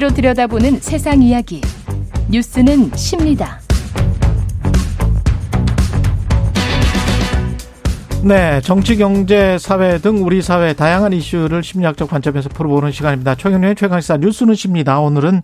진위로 들여다보는 세상 이야기. 뉴스는 쉽니다. 네, 정치, 경제, 사회 등 우리 사회 다양한 이슈를 심리학적 관점에서 풀어보는 시간입니다. 최경련의 최강시사 뉴스는 쉽니다. 오늘은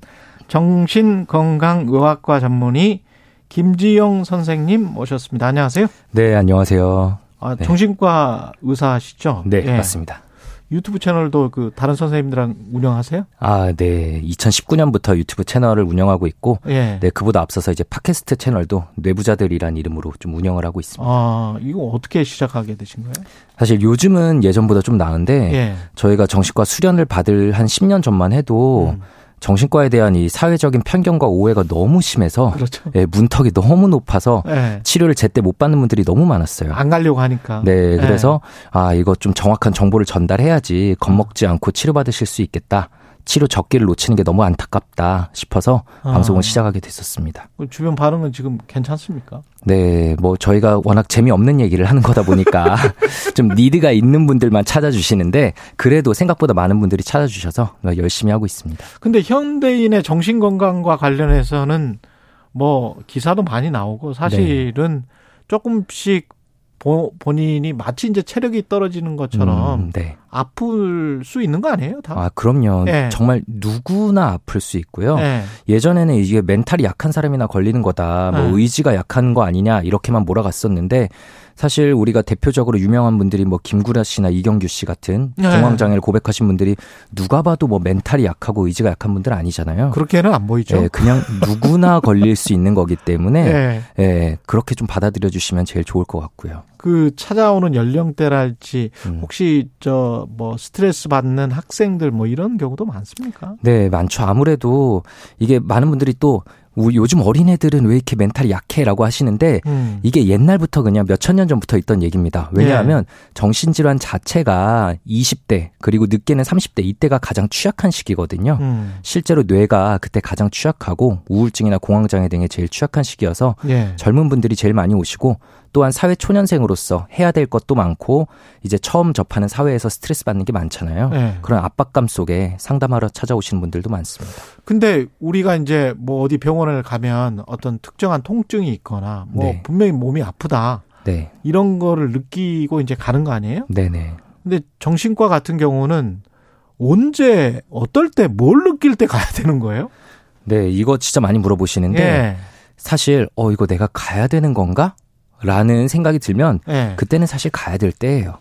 정신건강의학과 전문의 김지영 선생님 모셨습니다. 안녕하세요. 네, 안녕하세요. 아, 네. 정신과 의사시죠? 네, 예. 맞습니다. 유튜브 채널도 그 다른 선생님들랑 운영하세요? 아, 네. 2019년부터 유튜브 채널을 운영하고 있고, 예. 네, 그보다 앞서서 이제 팟캐스트 채널도 뇌부자들이란 이름으로 좀 운영을 하고 있습니다. 아, 이거 어떻게 시작하게 되신 거예요? 사실 요즘은 예전보다 좀 나은데, 예. 저희가 정신과 수련을 받을 한 10년 전만 해도 음, 정신과에 대한 이 사회적인 편견과 오해가 너무 심해서, 그렇죠. 예, 문턱이 너무 높아서 예. 치료를 제때 못 받는 분들이 너무 많았어요. 안 가려고 하니까. 네, 예. 그래서 아 이거 좀 정확한 정보를 전달해야지 겁먹지 않고 치료받으실 수 있겠다. 치료 적기를 놓치는 게 너무 안타깝다 싶어서 아. 방송을 시작하게 됐었습니다. 그 주변 반응은 지금 괜찮습니까? 네, 뭐 저희가 워낙 재미없는 얘기를 하는 거다 보니까 좀 니드가 있는 분들만 찾아주시는데 그래도 생각보다 많은 분들이 찾아주셔서 열심히 하고 있습니다. 근데 현대인의 정신 건강과 관련해서는 뭐 기사도 많이 나오고 사실은 조금씩 보- 본인이 마치 이제 체력이 떨어지는 것처럼 음, 네. 아플 수 있는 거 아니에요, 다? 아, 그럼요. 네. 정말 누구나 아플 수 있고요. 네. 예전에는 이게 멘탈이 약한 사람이나 걸리는 거다, 뭐 네. 의지가 약한 거 아니냐 이렇게만 몰아갔었는데 사실 우리가 대표적으로 유명한 분들이 뭐 김구라 씨나 이경규 씨 같은 네. 공황장애를 고백하신 분들이 누가 봐도 뭐 멘탈이 약하고 의지가 약한 분들 아니잖아요. 그렇게는 안 보이죠. 예, 그냥 누구나 걸릴 수 있는 거기 때문에 네. 예, 그렇게 좀 받아들여 주시면 제일 좋을 것 같고요. 그 찾아오는 연령대랄지 음. 혹시 저 뭐 스트레스 받는 학생들 뭐 이런 경우도 많습니까? 네, 많죠. 아무래도 이게 많은 분들이 또 우- 요즘 어린애들은 왜 이렇게 멘탈이 약해라고 하시는데 음. 이게 옛날부터 그냥 몇천 년 전부터 있던 얘기입니다. 왜냐하면 정신질환 자체가 20대 그리고 늦게는 30대 이때가 가장 취약한 시기거든요. 음. 실제로 뇌가 그때 가장 취약하고 우울증이나 공황장애 등에 제일 취약한 시기여서 예. 젊은 분들이 제일 많이 오시고 또한 사회 초년생으로서 해야 될 것도 많고 이제 처음 접하는 사회에서 스트레스 받는 게 많잖아요. 예. 그런 압박감 속에 상담하러 찾아오시는 분들도 많습니다. 근데 우리가 이제 뭐 어디 병원을 가면 어떤 특정한 통증이 있거나 뭐 네. 분명히 몸이 아프다 네, 이런 거를 느끼고 이제 가는 거 아니에요? 네네. 근데 정신과 같은 경우는 언제 어떨 때 뭘 느낄 때 가야 되는 거예요? 네, 이거 진짜 많이 물어보시는데 예. 사실 어 이거 내가 가야 되는 건가? 라는 생각이 들면 예. 그때는 사실 가야 될 때예요.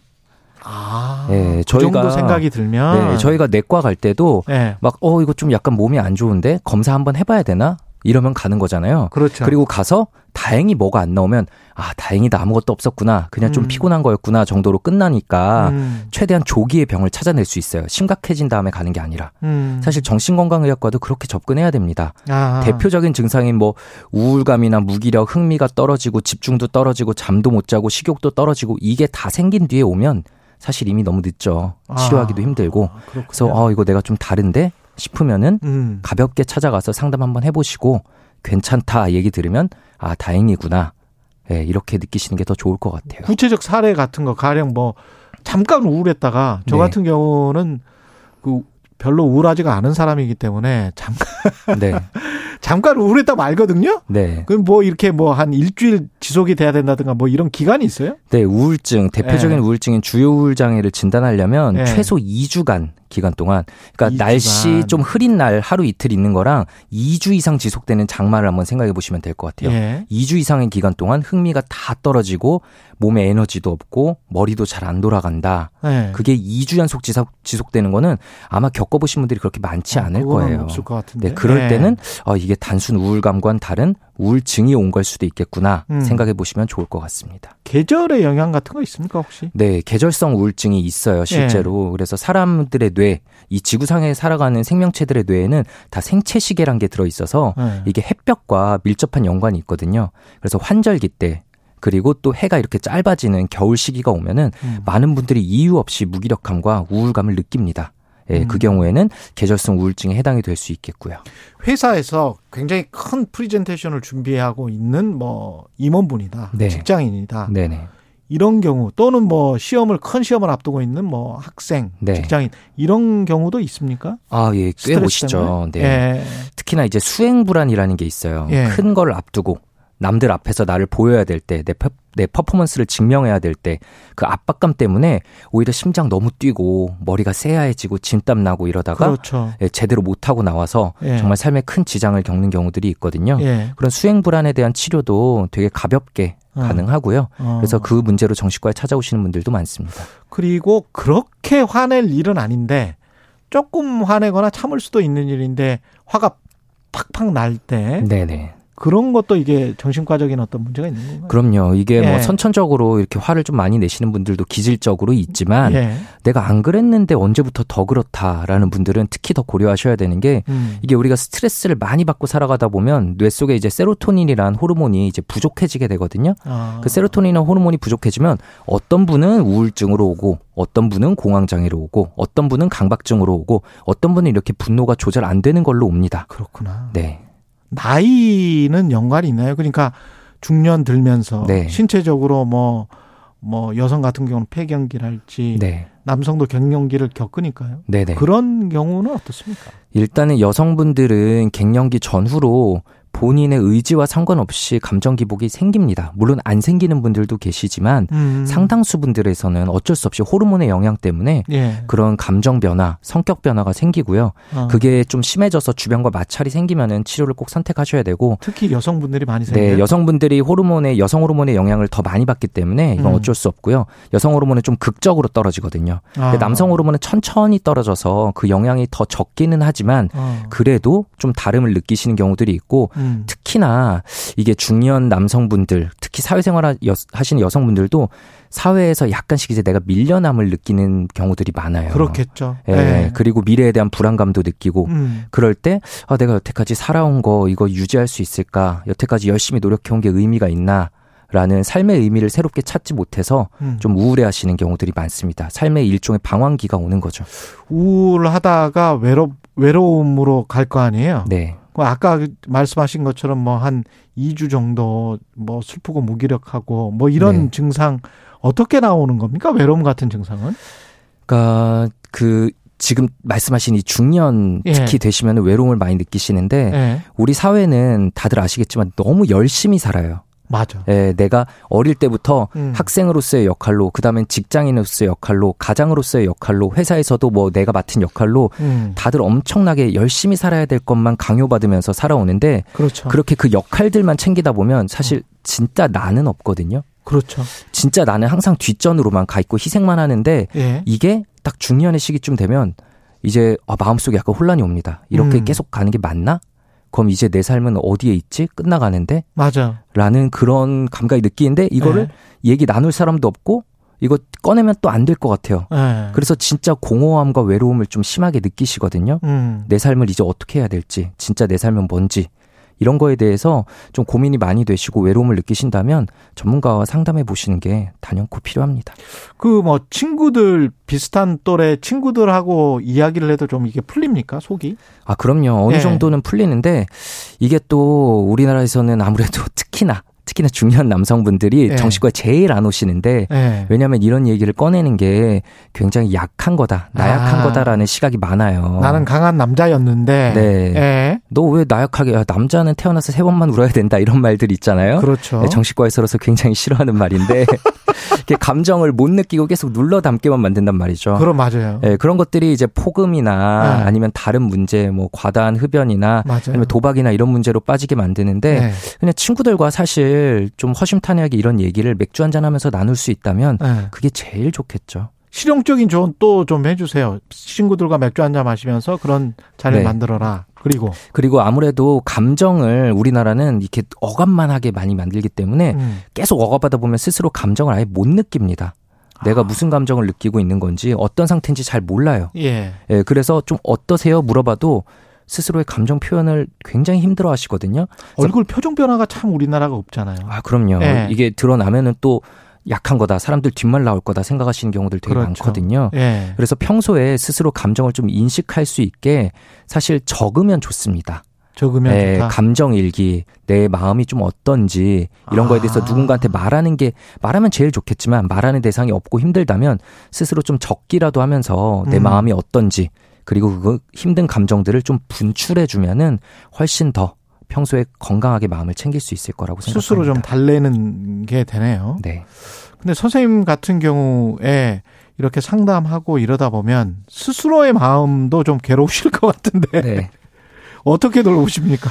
아. 예, 그 정도 저희가- 생각이 들면 네, 저희가 내과 갈 때도 예. 막어 이거 좀 약간 몸이 안 좋은데 검사 한번 해봐야 되나? 이러면 가는 거잖아요. 그렇죠. 그리고 가서 다행히 뭐가 안 나오면 아 다행이다 아무것도 없었구나 그냥 좀 음. 피곤한 거였구나 정도로 끝나니까 음. 최대한 조기에 병을 찾아낼 수 있어요. 심각해진 다음에 가는 게 아니라 음. 사실 정신건강의학과도 그렇게 접근해야 됩니다. 아. 대표적인 증상인 뭐 우울감이나 무기력, 흥미가 떨어지고 집중도 떨어지고 잠도 못 자고 식욕도 떨어지고 이게 다 생긴 뒤에 오면 사실 이미 너무 늦죠. 치료하기도 아. 힘들고. 아, 그렇군요. 그래서 어 이거 내가 좀 다른데 싶으면은 음. 가볍게 찾아가서 상담 한번 해보시고 괜찮다 얘기 들으면 아 다행이구나. 예, 이렇게 느끼시는 게 더 좋을 것 같아요. 구체적 사례 같은 거 가령 뭐 잠깐 우울했다가 저 네. 같은 경우는 그 별로 우울하지가 않은 사람이기 때문에 잠깐 네, 잠깐 우울했다고 알거든요. 네, 그럼 뭐 이렇게 뭐 한 일주일 지속이 돼야 된다든가 뭐 이런 기간이 있어요? 네 우울증 대표적인 예. 우울증인 주요 우울 장애를 진단하려면 예. 최소 2주간 기간 동안 그러니까 2주간. 날씨 좀 흐린 날 하루 이틀 있는 거랑 2주 이상 지속되는 장마를 한번 생각해 보시면 될 것 같아요. 예. 2주 이상의 기간 동안 흥미가 다 떨어지고 몸에 에너지도 없고 머리도 잘 안 돌아간다. 예. 그게 2주 연속 지속, 지속되는 거는 아마 겪어보신 분들이 그렇게 많지 않을 아, 거예요. 없을 것 같은데. 네, 그럴 예. 때는 어, 이게 단순 우울감과는 다른 우울증이 온 걸 수도 있겠구나 음. 생각해 보시면 좋을 것 같습니다. 계절의 영향 같은 거 있습니까 혹시? 네, 계절성 우울증이 있어요, 실제로. 그래서 사람들의 뇌, 이 지구상에 살아가는 생명체들의 뇌에는 다 생체 시계란 게 들어 있어서 예. 이게 햇볕과 밀접한 연관이 있거든요. 그래서 환절기 때 그리고 또 해가 이렇게 짧아지는 겨울 시기가 오면은 음. 많은 분들이 이유 없이 무기력함과 우울감을 느낍니다. 예, 음. 그 경우에는 계절성 우울증에 해당이 될 수 있겠고요. 회사에서 굉장히 큰 프리젠테이션을 준비하고 있는 뭐 임원분이다, 네. 직장인이다. 네네. 이런 경우 또는 뭐 시험을 큰 시험을 앞두고 있는 뭐 학생, 네. 직장인 이런 경우도 있습니까? 아, 예, 꽤 오시죠. 때문에? 네. 예. 특히나 이제 수행 불안이라는 게 있어요. 예. 큰걸 앞두고 남들 앞에서 나를 보여야 될 때, 내, 퍼- 내 퍼포먼스를 증명해야 될 때, 그 압박감 때문에 오히려 심장 너무 뛰고 머리가 새하얘지고 진땀 나고 이러다가 그렇죠. 예, 제대로 못하고 나와서 예. 정말 삶에 큰 지장을 겪는 경우들이 있거든요. 예. 그런 수행 불안에 대한 치료도 되게 가볍게 어. 가능하고요. 어. 그래서 그 문제로 정신과에 찾아오시는 분들도 많습니다. 그리고 그렇게 화낼 일은 아닌데 조금 화내거나 참을 수도 있는 일인데 화가 팍팍 날 때 네네. 그런 것도 이게 정신과적인 어떤 문제가 있는 건가요? 그럼요. 이게 예. 뭐 선천적으로 이렇게 화를 좀 많이 내시는 분들도 기질적으로 있지만 예. 내가 안 그랬는데 언제부터 더 그렇다라는 분들은 특히 더 고려하셔야 되는 게 음. 이게 우리가 스트레스를 많이 받고 살아가다 보면 뇌 속에 이제 세로토닌이라는 호르몬이 이제 부족해지게 되거든요. 아. 그 세로토닌 호르몬이 부족해지면 어떤 분은 우울증으로 오고 어떤 분은 공황장애로 오고 어떤 분은 강박증으로 오고 어떤 분은 이렇게 분노가 조절 안 되는 걸로 옵니다. 그렇구나. 네. 나이는 연관이 있나요? 그러니까 중년 들면서 네. 신체적으로 뭐, 뭐 여성 같은 경우는 폐경기를 할지 네. 남성도 갱년기를 겪으니까요. 네네. 그런 경우는 어떻습니까? 일단은 여성분들은 갱년기 전후로 본인의 의지와 상관없이 감정 기복이 생깁니다. 물론 안 생기는 분들도 계시지만 음. 상당수 분들에서는 어쩔 수 없이 호르몬의 영향 때문에 예. 그런 감정 변화, 성격 변화가 생기고요. 어. 그게 좀 심해져서 주변과 마찰이 생기면은 치료를 꼭 선택하셔야 되고 특히 여성분들이 많이 생겨요. 네, 여성분들이 호르몬의 여성 호르몬의 영향을 더 많이 받기 때문에 이건 음. 어쩔 수 없고요. 여성 호르몬은 좀 극적으로 떨어지거든요. 아. 남성 호르몬은 천천히 떨어져서 그 영향이 더 적기는 하지만 어. 그래도 좀 다름을 느끼시는 경우들이 있고 음. 특히나 이게 중년 남성분들, 특히 사회생활 하- 하시는 여성분들도 사회에서 약간씩 이제 내가 밀려남을 느끼는 경우들이 많아요. 그렇겠죠. 예, 예. 그리고 미래에 대한 불안감도 느끼고 음. 그럴 때 아, 내가 여태까지 살아온 거 이거 유지할 수 있을까? 여태까지 열심히 노력해온 게 의미가 있나? 라는 삶의 의미를 새롭게 찾지 못해서 음. 좀 우울해 하시는 경우들이 많습니다. 삶의 일종의 방황기가 오는 거죠. 우울하다가 외로 외로움으로 갈 거 아니에요. 네. 그 아까 말씀하신 것처럼 뭐 한 2주 정도 뭐 슬프고 무기력하고 뭐 이런 네. 증상 어떻게 나오는 겁니까? 외로움 같은 증상은? 그러니까 그 지금 말씀하신 이 중년 예. 특히 되시면 외로움을 많이 느끼시는데 예. 우리 사회는 다들 아시겠지만 너무 열심히 살아요. 맞아. 예, 내가 어릴 때부터 음. 학생으로서의 역할로, 그 다음엔 직장인으로서의 역할로, 가장으로서의 역할로, 회사에서도 뭐 내가 맡은 역할로 음. 다들 엄청나게 열심히 살아야 될 것만 강요받으면서 살아오는데 그렇죠. 그렇게 그 역할들만 챙기다 보면 사실 진짜 나는 없거든요. 그렇죠. 진짜 나는 항상 뒷전으로만 가 있고 희생만 하는데 예. 이게 딱 중년의 시기쯤 되면 이제 아, 마음속에 약간 혼란이 옵니다. 이렇게 음. 계속 가는 게 맞나? 그럼 이제 내 삶은 어디에 있지? 끝나가는데? 맞아. 라는 그런 감각이 느끼는데 이거를 얘기 나눌 사람도 없고 이거 꺼내면 또 안 될 것 같아요. 예. 그래서 진짜 공허함과 외로움을 좀 심하게 느끼시거든요. 음. 내 삶을 이제 어떻게 해야 될지, 진짜 내 삶은 뭔지, 이런 거에 대해서 좀 고민이 많이 되시고 외로움을 느끼신다면 전문가와 상담해 보시는 게 단연코 필요합니다. 그 뭐 친구들 비슷한 또래 친구들하고 이야기를 해도 좀 이게 풀립니까? 속이? 아, 그럼요. 어느 예. 정도는 풀리는데 이게 또 우리나라에서는 아무래도 특히나 특히나 중년 남성분들이 예. 정신과에 제일 안 오시는데 예. 왜냐하면 이런 얘기를 꺼내는 게 굉장히 약한 거다, 나약한 아. 거다라는 시각이 많아요. 나는 강한 남자였는데. 네. 예. 너왜 나약하게? 야, 남자는 태어나서 세 번만 울어야 된다 이런 말들 있잖아요. 그렇죠. 네, 정신과에서로서 굉장히 싫어하는 말인데 이렇게 감정을 못 느끼고 계속 눌러 담게만 만든단 말이죠. 그럼 맞아요. 네, 그런 것들이 이제 폭음이나 네. 아니면 다른 문제, 뭐 과다한 흡연이나 맞아요. 아니면 도박이나 이런 문제로 빠지게 만드는데 네. 그냥 친구들과 사실 좀 허심탄회하게 이런 얘기를 맥주 한잔 하면서 나눌 수 있다면 네. 그게 제일 좋겠죠. 실용적인 조언 또 좀 해주세요. 친구들과 맥주 한잔 마시면서 그런 자리를 네. 만들어라. 그리고 그리고 아무래도 감정을 우리나라는 이렇게 억압만 하게 많이 만들기 때문에 음. 계속 억압하다 보면 스스로 감정을 아예 못 느낍니다. 내가 무슨 감정을 느끼고 있는 건지 어떤 상태인지 잘 몰라요. 예. 예, 그래서 좀 어떠세요? 물어봐도 스스로의 감정 표현을 굉장히 힘들어 하시거든요. 얼굴 표정 변화가 참 우리나라가 없잖아요. 아, 그럼요. 예. 이게 드러나면은 또 약한 거다. 사람들 뒷말 나올 거다 생각하시는 경우들 되게 그렇죠. 많거든요. 예. 그래서 평소에 스스로 감정을 좀 인식할 수 있게 사실 적으면 좋습니다. 적으면 네. 감정 일기, 내 마음이 좀 어떤지 이런 거에 대해서 아. 누군가한테 말하는 게 말하면 제일 좋겠지만 말하는 대상이 없고 힘들다면 스스로 좀 적기라도 하면서 내 음. 마음이 어떤지 그리고 그 힘든 감정들을 좀 분출해 주면은 훨씬 더 평소에 건강하게 마음을 챙길 수 있을 거라고 생각합니다. 스스로 좀 달래는 게 되네요. 네. 근데 선생님 같은 경우에 이렇게 상담하고 이러다 보면 스스로의 마음도 좀 괴로우실 것 같은데 네. 어떻게 돌보십니까?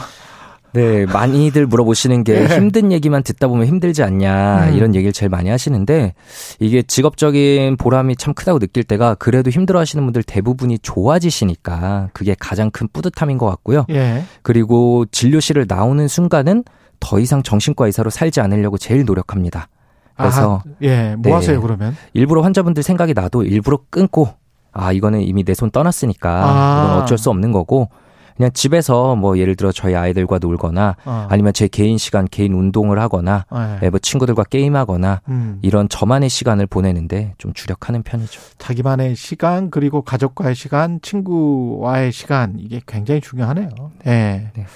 네, 많이들 물어보시는 게 네. 힘든 얘기만 듣다 보면 힘들지 않냐 음. 이런 얘기를 제일 많이 하시는데 이게 직업적인 보람이 참 크다고 느낄 때가 그래도 힘들어 하시는 분들 대부분이 좋아지시니까 그게 가장 큰 뿌듯함인 것 같고요. 예. 그리고 진료실을 나오는 순간은 더 이상 정신과 의사로 살지 않으려고 제일 노력합니다. 그래서 아, 예, 뭐 네. 하세요 그러면? 일부러 환자분들 생각이 나도 일부러 끊고 아 이거는 이미 내 손 떠났으니까 아. 이건 어쩔 수 없는 거고 그냥 집에서 뭐 예를 들어 저희 아이들과 놀거나 어. 아니면 제 개인 시간 개인 운동을 하거나 예. 네, 뭐 친구들과 게임하거나 음, 이런 저만의 시간을 보내는데 좀 주력하는 편이죠. 자기만의 시간 그리고 가족과의 시간, 친구와의 시간 이게 굉장히 중요하네요. 예. 네.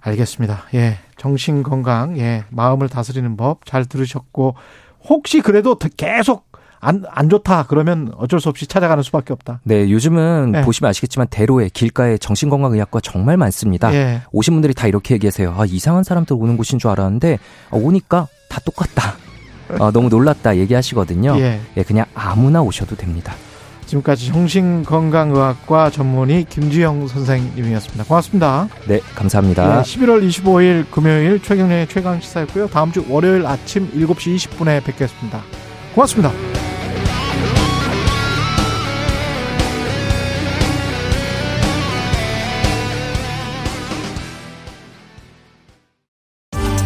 알겠습니다. 예. 정신 건강, 예. 마음을 다스리는 법 잘 들으셨고 혹시 그래도 계속 안, 안 좋다 그러면 어쩔 수 없이 찾아가는 수밖에 없다. 네, 요즘은 네. 보시면 아시겠지만 대로에 길가에 정신건강의학과 정말 많습니다. 예. 오신 분들이 다 이렇게 얘기하세요. 아, 이상한 사람들 오는 곳인 줄 알았는데 아, 오니까 다 똑같다. 아, 너무 놀랐다 얘기하시거든요. 예. 예, 그냥 아무나 오셔도 됩니다. 지금까지 정신건강의학과 전문의 김주영 선생님이었습니다. 고맙습니다. 네, 감사합니다. 예, 11월 25일 금요일 최경련의 최강 시사였고요. 다음 주 월요일 아침 7시 20분에 뵙겠습니다. 고맙습니다.